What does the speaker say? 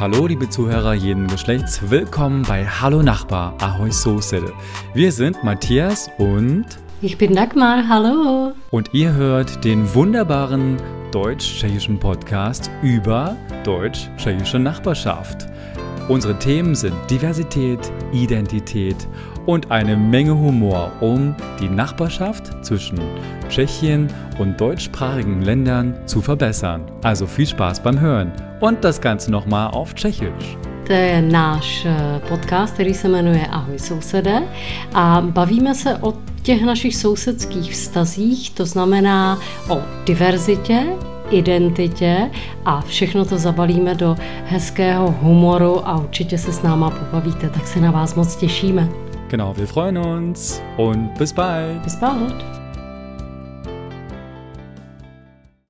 Hallo liebe Zuhörer jeden Geschlechts, willkommen bei Hallo Nachbar, Ahoi Sosede. Wir sind Matthias und ich bin Dagmar, hallo. Und ihr hört den wunderbaren deutsch-tschechischen Podcast über deutsch-tschechische Nachbarschaft. Unsere Themen sind Diversität, Identität und eine Menge Humor, um die Nachbarschaft zwischen Tschechien und deutschsprachigen Ländern zu verbessern. Also viel Spaß beim Hören und das Ganze nochmal auf Tschechisch. To je náš eh, podcast, který se jmenuje Ahoj sousede a bavíme se o těch našich sousedských vztazích, to znamená o diverzitě, identitě a všechno to zabalíme do hezkého humoru a určitě se s náma pobavíte, tak se na vás moc těšíme. Genau, wir freuen uns und bis bald. Bis bald.